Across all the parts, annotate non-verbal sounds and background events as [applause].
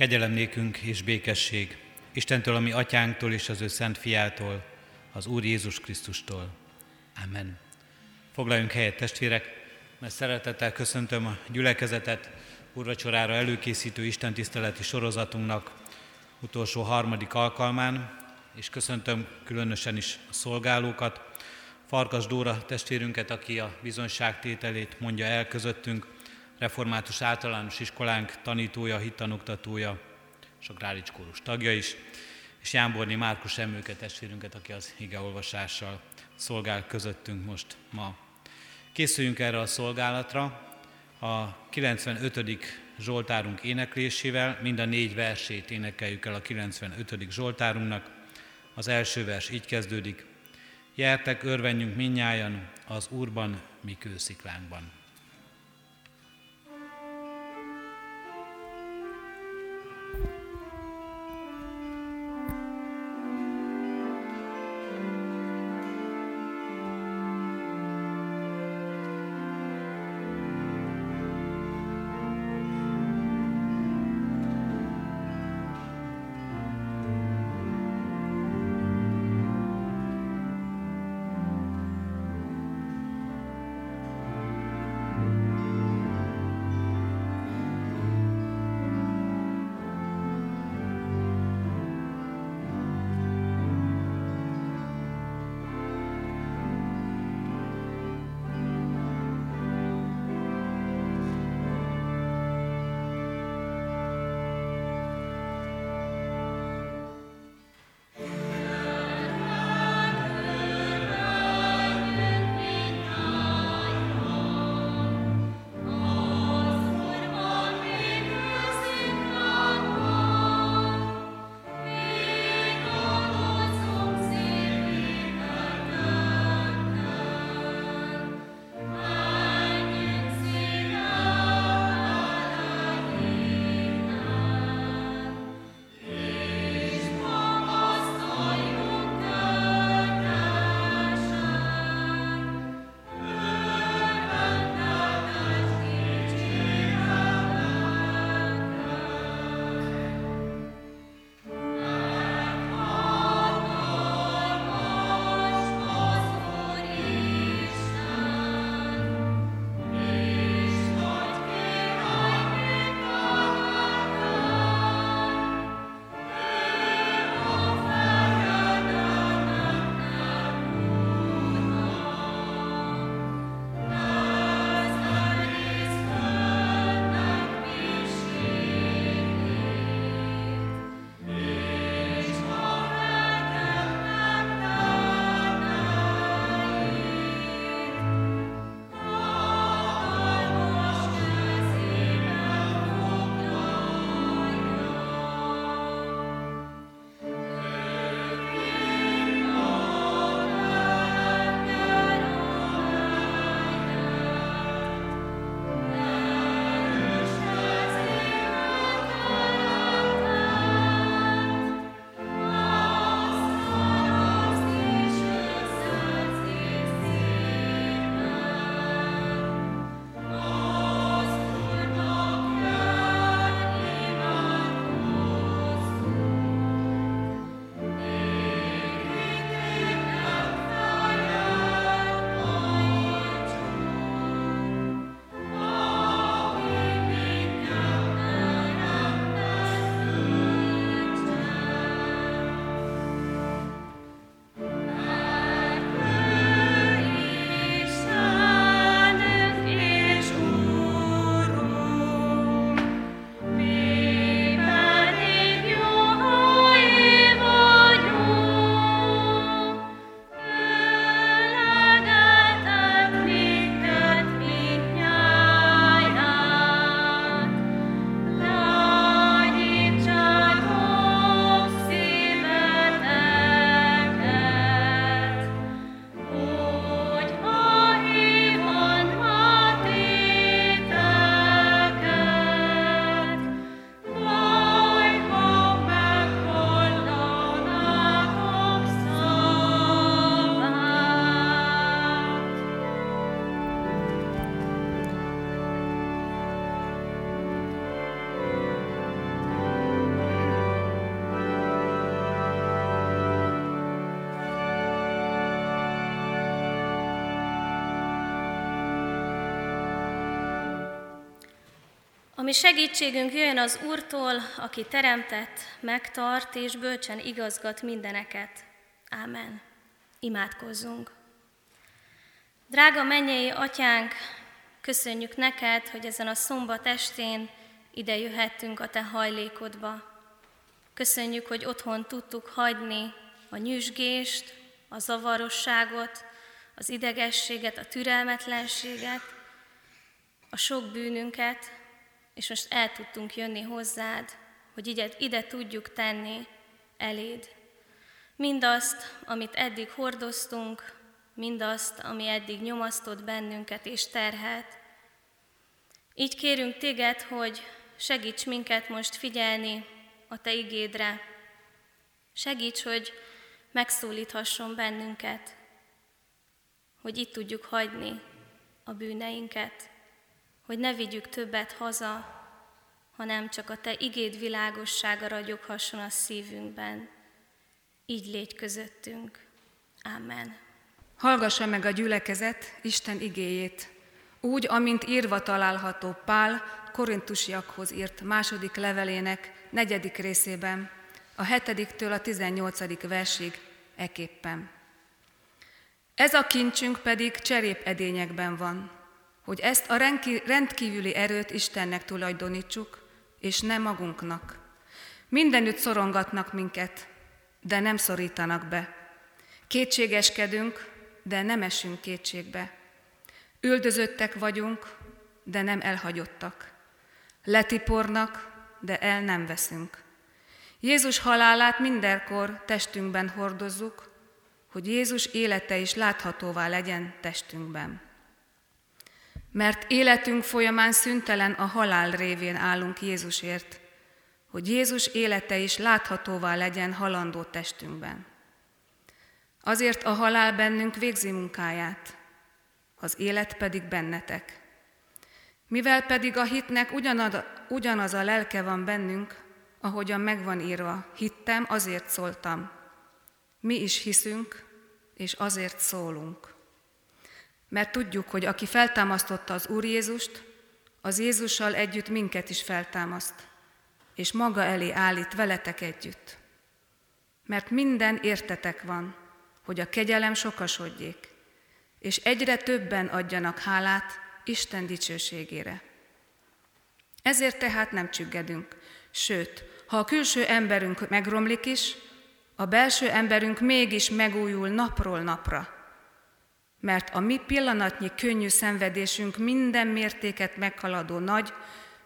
Kegyelem nékünk és békesség Istentől, ami atyánktól és az ő szent fiától, az Úr Jézus Krisztustól. Amen. Foglaljunk helyet, testvérek, mert szeretettel köszöntöm a gyülekezetet úrvacsorára előkészítő istentiszteleti sorozatunknak utolsó harmadik alkalmán, és köszöntöm különösen is a szolgálókat, Farkas Dóra testvérünket, aki a bizonyságtételét mondja el közöttünk, református általános iskolánk tanítója, hittanoktatója, és a Grálics kórus tagja is, és Jánborni Márkus Emőke testvérünket, aki az igeolvasással szolgál közöttünk most ma. Készüljünk erre a szolgálatra a 95. Zsoltárunk éneklésével, mind a négy versét énekeljük el a 95. Zsoltárunknak. Az első vers így kezdődik. Jertek, örvenjünk minnyájan az Úrban, mi kősziklánkban. Ami segítségünk jöjjön az Úrtól, aki teremtett, megtart és bölcsen igazgat mindeneket. Ámen. Imádkozzunk. Drága mennyei atyánk, köszönjük neked, hogy ezen a szombat estén ide jöhettünk a te hajlékodba. Köszönjük, hogy otthon tudtuk hagyni a nyüzsgést, a zavarosságot, az idegességet, a türelmetlenséget, a sok bűnünket, és most el tudtunk jönni hozzád, hogy ide, ide tudjuk tenni eléd. Mindazt, amit eddig hordoztunk, mindazt, ami eddig nyomasztott bennünket és terhelt. Így kérünk téged, hogy segíts minket most figyelni a te igédre. Segíts, hogy megszólíthasson bennünket, hogy itt tudjuk hagyni a bűneinket, hogy ne vigyük többet haza, hanem csak a Te igéd világossága ragyoghasson a szívünkben. Így légy közöttünk. Amen. Hallgassa meg a gyülekezet Isten igéjét, úgy, amint írva található Pál korintusiakhoz írt második levelének negyedik részében, a hetediktől a tizennyolcadik versig eképpen. Ez a kincsünk pedig cserépedényekben van, hogy ezt a rendkívüli erőt Istennek tulajdonítsuk, és nem magunknak. Mindenütt szorongatnak minket, de nem szorítanak be. Kétségeskedünk, de nem esünk kétségbe. Üldözöttek vagyunk, de nem elhagyottak. Letipornak, de el nem veszünk. Jézus halálát mindenkor testünkben hordozzuk, hogy Jézus élete is láthatóvá legyen testünkben. Mert életünk folyamán szüntelen a halál révén állunk Jézusért, hogy Jézus élete is láthatóvá legyen halandó testünkben. Azért a halál bennünk végzi munkáját, az élet pedig bennetek. Mivel pedig a hitnek ugyanaz, ugyanaz a lelke van bennünk, ahogyan megvan írva, hittem, azért szóltam. Mi is hiszünk, és azért szólunk. Mert tudjuk, hogy aki feltámasztotta az Úr Jézust, az Jézussal együtt minket is feltámaszt, és maga elé állít veletek együtt. Mert minden értetek van, hogy a kegyelem sokasodjék, és egyre többen adjanak hálát Isten dicsőségére. Ezért tehát nem csüggedünk, sőt, ha a külső emberünk megromlik is, a belső emberünk mégis megújul napról napra, mert a mi pillanatnyi könnyű szenvedésünk minden mértéket meghaladó nagy,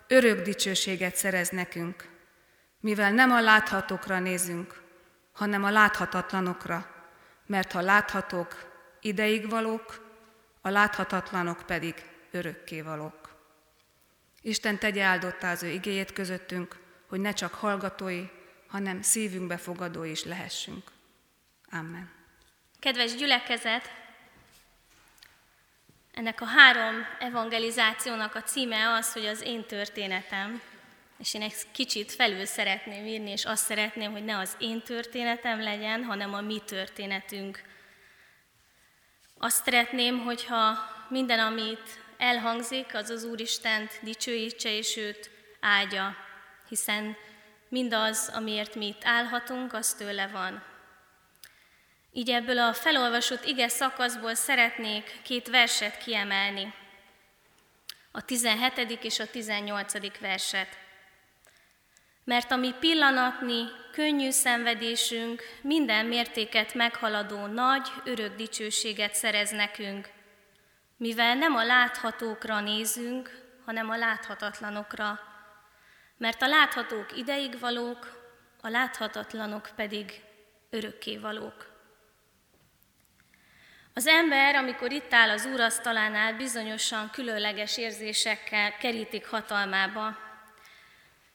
örök dicsőséget szerez nekünk, mivel nem a láthatókra nézünk, hanem a láthatatlanokra, mert ha láthatók, ideig valók, a láthatatlanok pedig örökké valók. Isten tegye áldottá az ő igéjét közöttünk, hogy ne csak hallgatói, hanem szívünkbe fogadói is lehessünk. Amen. Kedves gyülekezet, ennek a három evangelizációnak a címe az, hogy az én történetem, és én egy kicsit felül szeretném írni, és azt szeretném, hogy ne az én történetem legyen, hanem a mi történetünk. Azt szeretném, hogyha minden, amit elhangzik, az az Úristent dicsőítse és őt áldja, hiszen mindaz, amiért mi itt állhatunk, az tőle van. Így ebből a felolvasott ige szakaszból szeretnék két verset kiemelni. A 17. és a 18. verset. Mert a mi pillanatni, könnyű szenvedésünk minden mértéket meghaladó nagy, örök dicsőséget szerez nekünk, mivel nem a láthatókra nézünk, hanem a láthatatlanokra, mert a láthatók ideig valók, a láthatatlanok pedig örökké valók. Az ember, amikor itt áll az úrasztalánál, bizonyosan különleges érzésekkel kerítik hatalmába.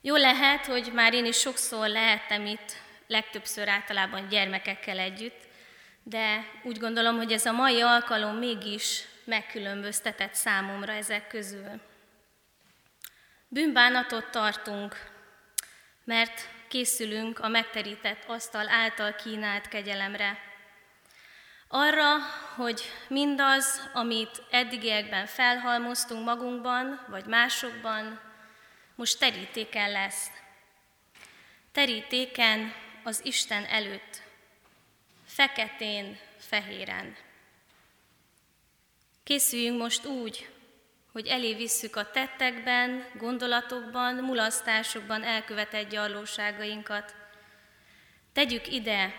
Jó lehet, hogy már én is sokszor lehettem itt, legtöbbször általában gyermekekkel együtt, de úgy gondolom, hogy ez a mai alkalom mégis megkülönböztetett számomra ezek közül. Bűnbánatot tartunk, mert készülünk a megterített asztal által kínált kegyelemre. Arra, hogy mindaz, amit eddigiekben felhalmoztunk magunkban vagy másokban, most terítéken lesz. Terítéken az Isten előtt, feketén, fehéren. Készüljünk most úgy, hogy elé visszük a tettekben, gondolatokban, mulasztásokban elkövetett gyarlóságainkat. Tegyük ide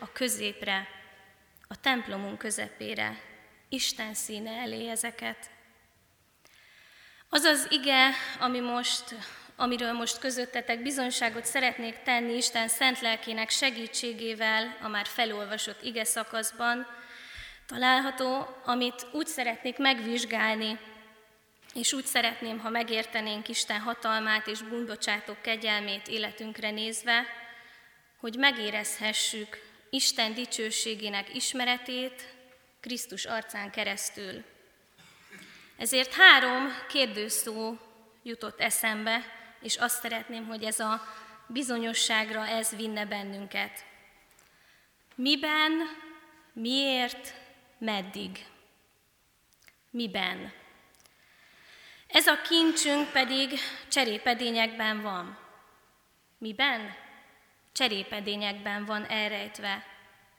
a középre, a templomunk közepére, Isten színe elé ezeket. Az az ige, ami most, amiről most közöttetek bizonyságot szeretnék tenni Isten szent lelkének segítségével a már felolvasott ige szakaszban, található, amit úgy szeretnék megvizsgálni, és úgy szeretném, ha megértenénk Isten hatalmát és bűnbocsátó kegyelmét életünkre nézve, hogy megérezhessük Isten dicsőségének ismeretét Krisztus arcán keresztül. Ezért három kérdőszó jutott eszembe, és azt szeretném, hogy ez a bizonyosságra ez vinne bennünket. Miben, miért, meddig? Miben? Ez a kincsünk pedig cserépedényekben van. Miben? Cserépedényekben van elrejtve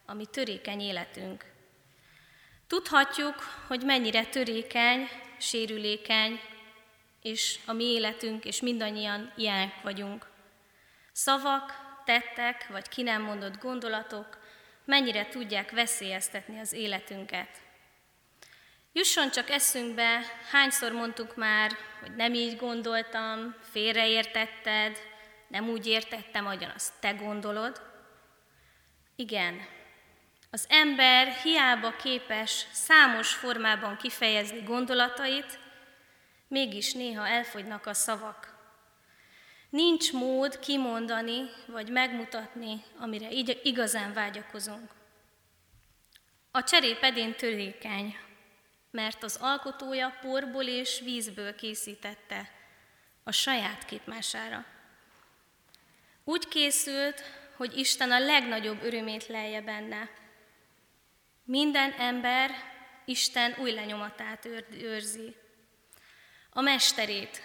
a mi törékeny életünk. Tudhatjuk, hogy mennyire törékeny, sérülékeny, és a mi életünk, és mindannyian ilyen vagyunk. Szavak, tettek, vagy ki nem mondott gondolatok mennyire tudják veszélyeztetni az életünket. Jusson csak eszünkbe, hányszor mondtuk már, hogy nem így gondoltam, félreértetted, nem úgy értettem, ahogyan azt te gondolod. Igen, az ember hiába képes számos formában kifejezni gondolatait, mégis néha elfogynak a szavak. Nincs mód kimondani vagy megmutatni, amire igazán vágyakozunk. A cserépedén törékeny, mert az alkotója porból és vízből készítette a saját képmására. Úgy készült, hogy Isten a legnagyobb örömét lelje benne. Minden ember Isten új lenyomatát őrzi. A mesterét,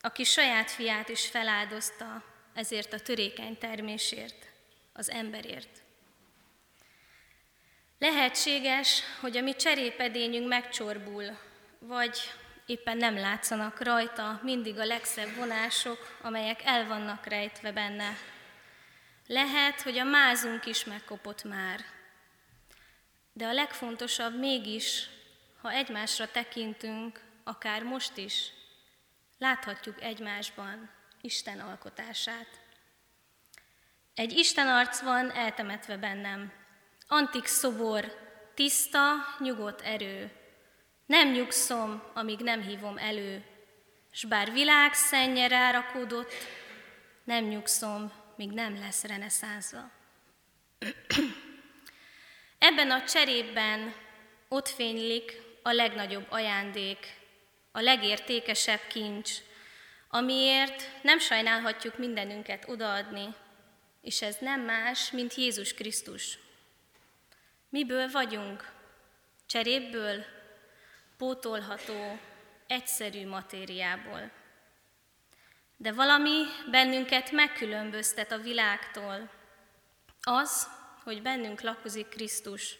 aki saját fiát is feláldozta ezért a törékeny termésért, az emberért. Lehetséges, hogy a mi cserépedényünk megcsorbul, vagy éppen nem látszanak rajta mindig a legszebb vonások, amelyek el vannak rejtve benne. Lehet, hogy a mázunk is megkopott már. De a legfontosabb mégis, ha egymásra tekintünk, akár most is, láthatjuk egymásban Isten alkotását. Egy Isten arc van eltemetve bennem, antik szobor, tiszta, nyugodt erő. Nem nyugszom, amíg nem hívom elő, s bár világ szennye rárakódott, nem nyugszom, míg nem lesz reneszánza. [clears throat] Ebben a cserében ott fénylik a legnagyobb ajándék, a legértékesebb kincs, amiért nem sajnálhatjuk mindenünket odaadni, és ez nem más, mint Jézus Krisztus. Miből vagyunk? Cserépből? Pótolható, egyszerű matériából. De valami bennünket megkülönböztet a világtól. Az, hogy bennünk lakozik Krisztus.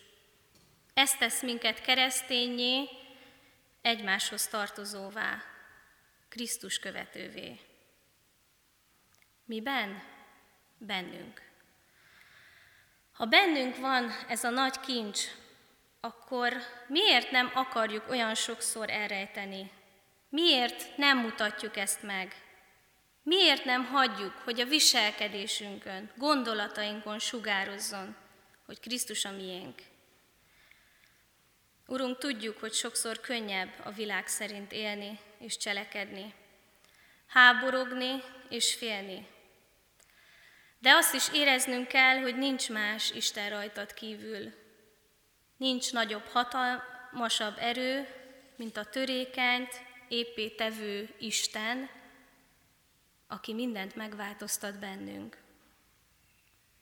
Ez tesz minket keresztényé, egymáshoz tartozóvá, Krisztus követővé. Miben? Bennünk. Ha bennünk van ez a nagy kincs, akkor miért nem akarjuk olyan sokszor elrejteni? Miért nem mutatjuk ezt meg? Miért nem hagyjuk, hogy a viselkedésünkön, gondolatainkon sugározzon, hogy Krisztus a miénk? Urunk, tudjuk, hogy sokszor könnyebb a világ szerint élni és cselekedni, háborogni és félni, de azt is éreznünk kell, hogy nincs más Isten rajtad kívül. Nincs nagyobb, hatalmasabb erő, mint a törékenyt, éppé tevő Isten, aki mindent megváltoztat bennünk.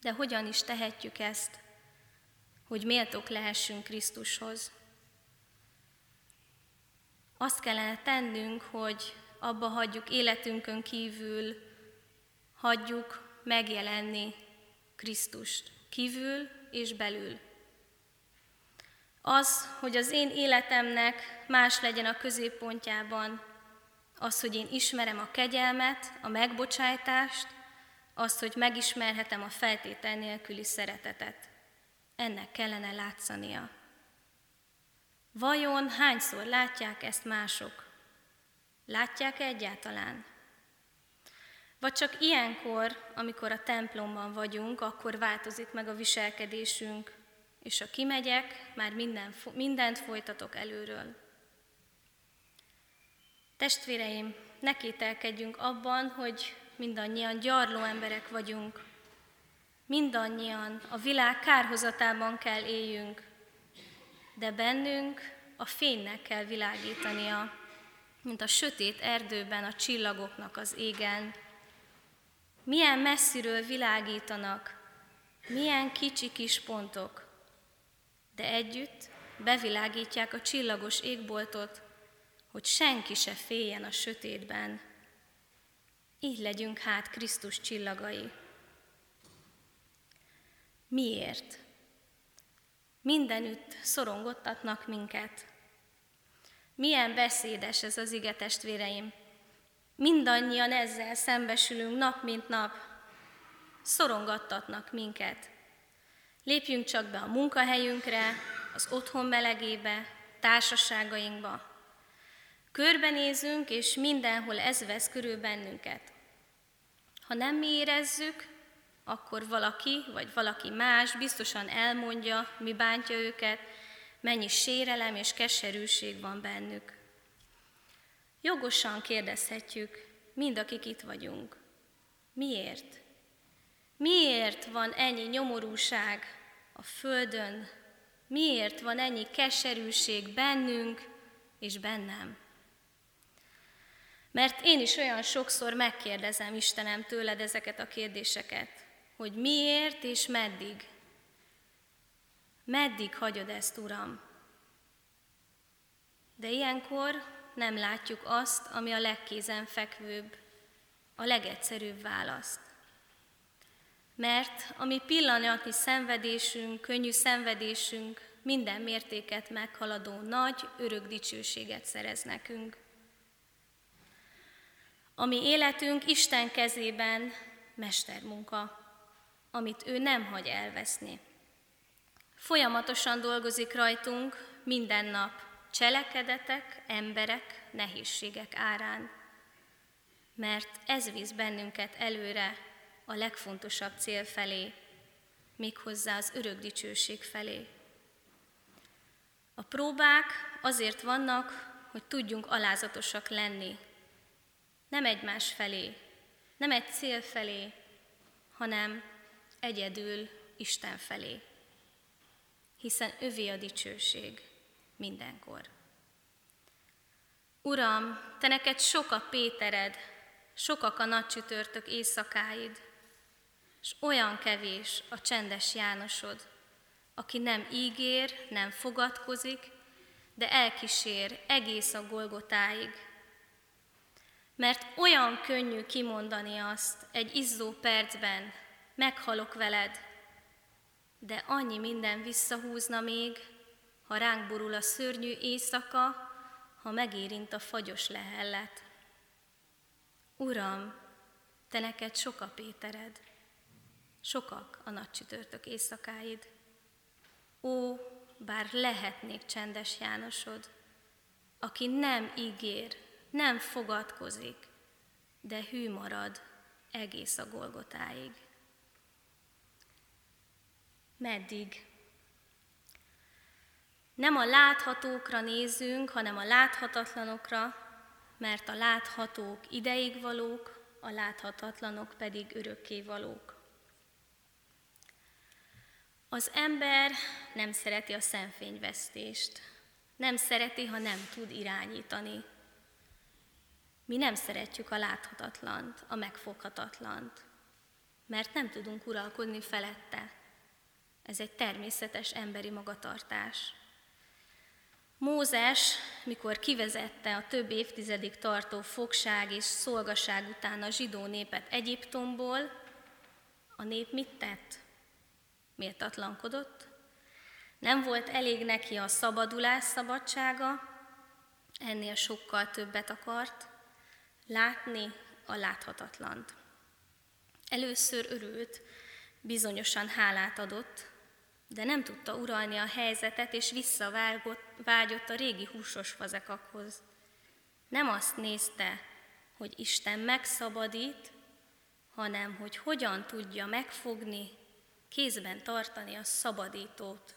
De hogyan is tehetjük ezt, hogy méltók lehessünk Krisztushoz? Azt kellene tennünk, hogy abba hagyjuk életünkön kívül, hagyjuk megjelenni Krisztust kívül és belül. Az, hogy az én életemnek más legyen a középpontjában, az, hogy én ismerem a kegyelmet, a megbocsájtást, azt, hogy megismerhetem a feltétel nélküli szeretetet. Ennek kellene látszania. Vajon hányszor látják ezt mások? Látják -e egyáltalán? Vagy csak ilyenkor, amikor a templomban vagyunk, akkor változik meg a viselkedésünk, és ha kimegyek, már minden, mindent folytatok előről. Testvéreim, ne kételkedjünk abban, hogy mindannyian gyarló emberek vagyunk. Mindannyian a világ kárhozatában kell éljünk, de bennünk a fénynek kell világítania, mint a sötét erdőben a csillagoknak az égen. Milyen messziről világítanak, milyen kicsi kis pontok, de együtt bevilágítják a csillagos égboltot, hogy senki se féljen a sötétben. Így legyünk hát Krisztus csillagai. Miért? Mindenütt szorongottatnak minket. Milyen beszédes ez az ige testvéreim. Mindannyian ezzel szembesülünk nap mint nap. Szorongattatnak minket. Lépjünk csak be a munkahelyünkre, az otthon melegébe, társaságainkba. Körbenézünk, és mindenhol ez vesz körül bennünket. Ha nem mi érezzük, akkor valaki, vagy valaki más biztosan elmondja, mi bántja őket, mennyi sérelem és keserűség van bennük. Jogosan kérdezhetjük, mind akik itt vagyunk. Miért? Miért van ennyi nyomorúság a Földön? Miért van ennyi keserűség bennünk és bennem? Mert én is olyan sokszor megkérdezem Istenem tőled ezeket a kérdéseket, hogy miért és meddig. Meddig hagyod ezt, Uram? De ilyenkor nem látjuk azt, ami a legkézenfekvőbb, a legegyszerűbb választ. Mert a mi pillanatnyi szenvedésünk, könnyű szenvedésünk minden mértéket meghaladó nagy, örök dicsőséget szerez nekünk. A mi életünk Isten kezében mestermunka, amit ő nem hagy elveszni. Folyamatosan dolgozik rajtunk minden nap cselekedetek, emberek, nehézségek árán, mert ez visz bennünket előre a legfontosabb cél felé, méghozzá az örök dicsőség felé. A próbák azért vannak, hogy tudjunk alázatosak lenni, nem egymás felé, nem egy cél felé, hanem egyedül Isten felé. Hiszen övé a dicsőség mindenkor. Uram, te neked sok a Pétered, sokak a nagy csütörtök éjszakáid, és olyan kevés a csendes Jánosod, aki nem ígér, nem fogadkozik, de elkísér egész a Golgotáig, mert olyan könnyű kimondani azt egy izzó percben, meghalok veled, de annyi minden visszahúzna még, ha ránk borul a szörnyű éjszaka, ha megérint a fagyos lehellet. Uram, te neked sok a Pétered, sokak a nagy csütörtök éjszakáid. Ó, bár lehetnék csendes Jánosod, aki nem ígér, nem fogadkozik, de hű marad egész a Golgotáig. Meddig? Nem a láthatókra nézünk, hanem a láthatatlanokra, mert a láthatók ideig valók, a láthatatlanok pedig örökké valók. Az ember nem szereti a szemfényvesztést, nem szereti, ha nem tud irányítani, mi nem szeretjük a láthatatlant, a megfoghatatlant, mert nem tudunk uralkodni felette. Ez egy természetes emberi magatartás. Mózes, mikor kivezette a több évtizedig tartó fogság és szolgaság után a zsidó népet Egyiptomból, a nép mit tett? Méltatlankodott? Nem volt elég neki a szabadulás szabadsága, ennél sokkal többet akart, látni a láthatatlant. Először örült, bizonyosan hálát adott, de nem tudta uralni a helyzetet, és visszavágyott a régi húsos fazekakhoz. Nem azt nézte, hogy Isten megszabadít, hanem hogy hogyan tudja megfogni, kézben tartani a szabadítót.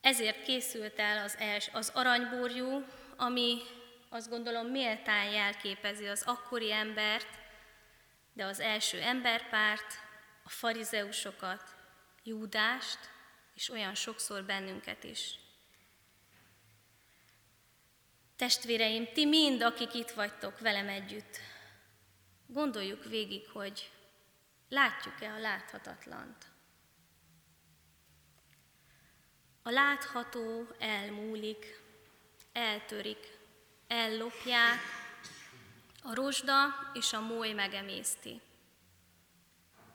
Ezért készült el az, els, az aranyborjú, ami azt gondolom méltán jelképezi az akkori embert, de az első emberpárt, a farizeusokat, Júdást, és olyan sokszor bennünket is. Testvéreim, ti mind, akik itt vagytok velem együtt, gondoljuk végig, hogy látjuk-e a láthatatlant. A látható elmúlik, eltörik, ellopják, a rozsda és a moly megemészti.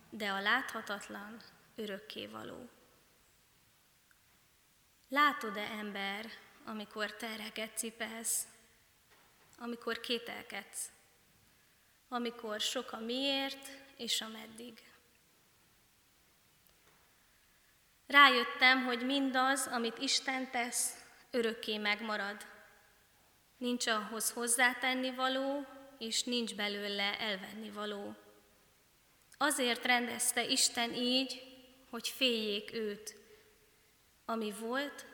De a láthatatlan örökkévaló. Látod-e ember, amikor terheket cipelsz, amikor kételkedsz, amikor sok a miért és a meddig? Rájöttem, hogy mindaz, amit Isten tesz, örökké megmarad. Nincs ahhoz hozzátenni való, és nincs belőle elvenni való. Azért rendezte Isten így, hogy féljék őt. Ami volt,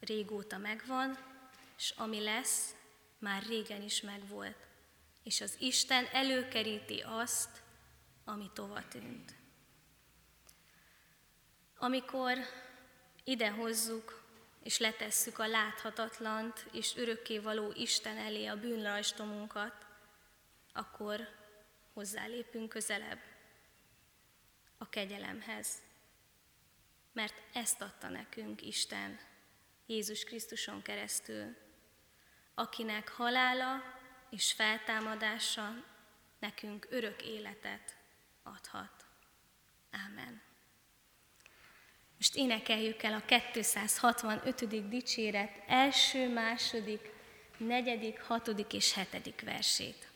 régóta megvan, és ami lesz, már régen is megvolt. És az Isten előkeríti azt, ami tova tűnt. Amikor ide hozzuk és letesszük a láthatatlant és örökkévaló Isten elé a bűnrajstomunkat, akkor hozzálépünk közelebb a kegyelemhez. Mert ezt adta nekünk Isten Jézus Krisztuson keresztül, akinek halála és feltámadása nekünk örök életet adhat. Ámen. Most énekeljük el a 265. dicséret első, második, negyedik, hatodik és hetedik versét.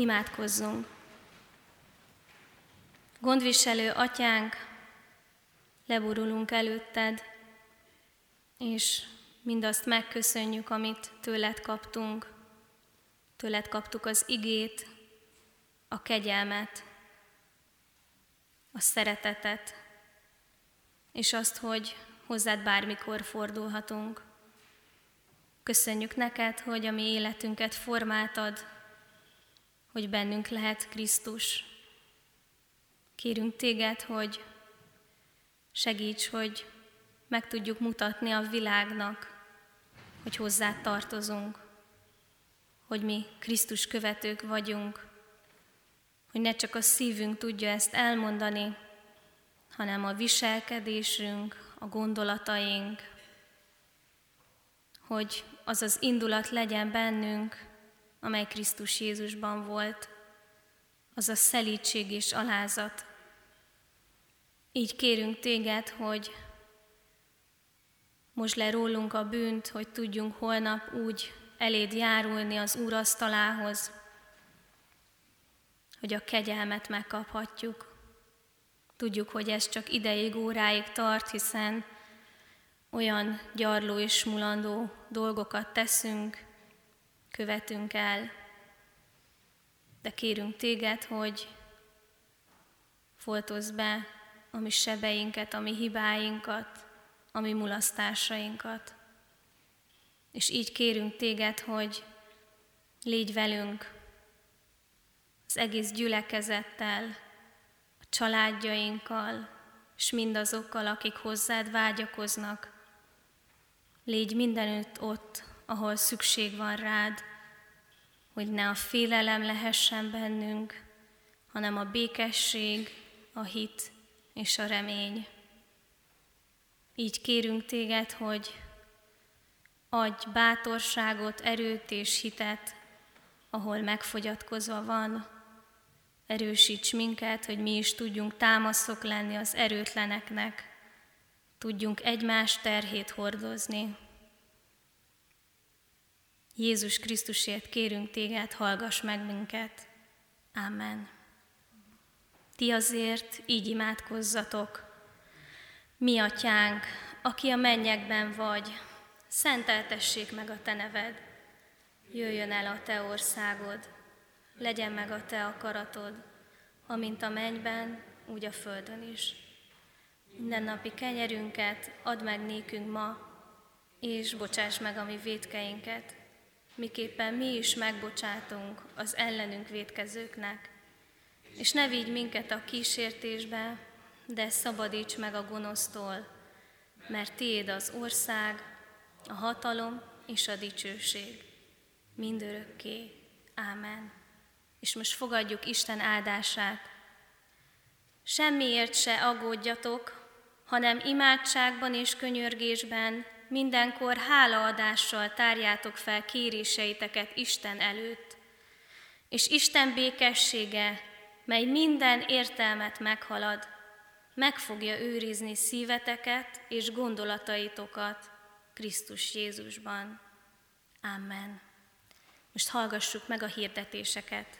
Imádkozzunk! Gondviselő atyánk, leborulunk előtted, és mindazt megköszönjük, amit tőled kaptunk. Tőled kaptuk az igét, a kegyelmet, a szeretetet, és azt, hogy hozzád bármikor fordulhatunk. Köszönjük neked, hogy a mi életünket formáltad, hogy bennünk lehet Krisztus. Kérünk téged, hogy segíts, hogy meg tudjuk mutatni a világnak, hogy hozzá tartozunk, hogy mi Krisztus követők vagyunk, hogy ne csak a szívünk tudja ezt elmondani, hanem a viselkedésünk, a gondolataink, hogy az az indulat legyen bennünk, amely Krisztus Jézusban volt, az a szelítség és alázat. Így kérünk téged, hogy most le rólunk a bűnt, hogy tudjunk holnap úgy eléd járulni az Úr asztalához, hogy a kegyelmet megkaphatjuk. Tudjuk, hogy ez csak ideig, óráig tart, hiszen olyan gyarló és mulandó dolgokat teszünk, követünk el, de kérünk téged, hogy foltozz be a mi sebeinket, a mi hibáinkat, a mi mulasztásainkat. És így kérünk téged, hogy légy velünk az egész gyülekezettel, a családjainkkal, és mindazokkal, akik hozzád vágyakoznak. Légy mindenütt ott, ahol szükség van rád, hogy ne a félelem lehessen bennünk, hanem a békesség, a hit és a remény. Így kérünk téged, hogy adj bátorságot, erőt és hitet, ahol megfogyatkozva van. Erősíts minket, hogy mi is tudjunk támaszok lenni az erőtleneknek, tudjunk egymás terhét hordozni. Jézus Krisztusért kérünk téged, hallgass meg minket. Amen. Ti azért így imádkozzatok. Mi atyánk, aki a mennyekben vagy, szenteltessék meg a te neved. Jöjjön el a te országod, legyen meg a te akaratod, amint a mennyben, úgy a földön is. Minden napi kenyerünket add meg nékünk ma, és bocsáss meg a mi védkeinket, miképpen mi is megbocsátunk az ellenünk védkezőknek. És ne vigy minket a kísértésbe, de szabadíts meg a gonosztól, mert tiéd az ország, a hatalom és a dicsőség. Mindörökké. Ámen. És most fogadjuk Isten áldását. Semmiért se aggódjatok, hanem imádságban és könyörgésben mindenkor hálaadással tárjátok fel kéréseiteket Isten előtt, és Isten békessége, mely minden értelmet meghalad, meg fogja őrizni szíveteket és gondolataitokat Krisztus Jézusban. Amen. Most hallgassuk meg a hirdetéseket.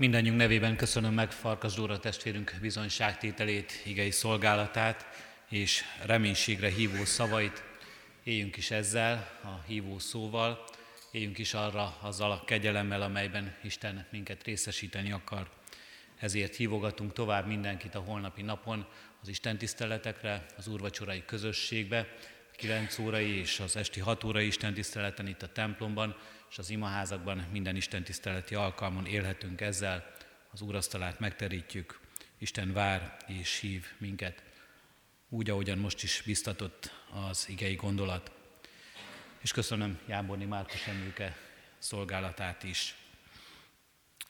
Mindennyiunk nevében köszönöm meg Farkas Dóra testvérünk bizonyságtételét, igei szolgálatát és reménységre hívó szavait. Éljünk is ezzel, a hívó szóval, éljünk is arra azzal a kegyelemmel, amelyben Isten minket részesíteni akar. Ezért hívogatunk tovább mindenkit a holnapi napon az Isten tiszteletekre, az úrvacsorai közösségbe, 9 órai és az esti 6 órai Isten tiszteleten itt a templomban, és az imaházakban minden Isten tiszteleti alkalmon élhetünk ezzel, az úrasztalát megterítjük, Isten vár és hív minket, úgy, ahogyan most is biztatott az igei gondolat. És köszönöm Jáborni Márkus Emlőke szolgálatát is.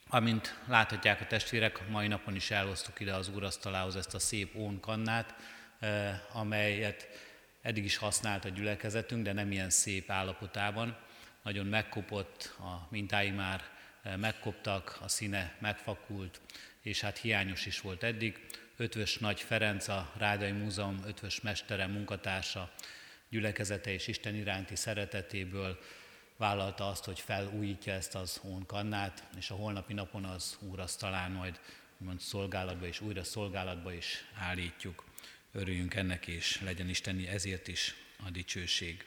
Amint láthatják a testvérek, mai napon is elhoztuk ide az úrasztalához ezt a szép ónkannát, eh, amelyet eddig is használt a gyülekezetünk, de nem ilyen szép állapotában nagyon megkopott, a mintái már eh, megkoptak, a színe megfakult, és hát hiányos is volt eddig. Ötvös Nagy Ferenc, a Rádai Múzeum ötvös mestere, munkatársa, gyülekezete és Isten iránti szeretetéből vállalta azt, hogy felújítja ezt az ónkannát, és a holnapi napon az úrasztalán majd mond szolgálatba és újra szolgálatba is állítjuk. Örüljünk ennek, és legyen Isteni ezért is a dicsőség.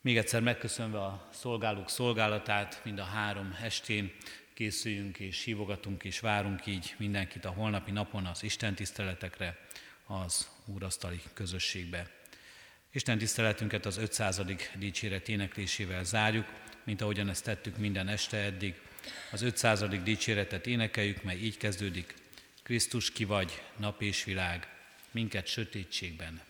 Még egyszer megköszönve a szolgálók szolgálatát, mind a három estén készüljünk és hívogatunk és várunk így mindenkit a holnapi napon az Isten tiszteletekre, az úrasztali közösségbe. Isten tiszteletünket az 500. dicséret éneklésével zárjuk, mint ahogyan ezt tettük minden este eddig. Az 500. dicséretet énekeljük, mely így kezdődik. Krisztus ki vagy, nap és világ, minket sötétségben.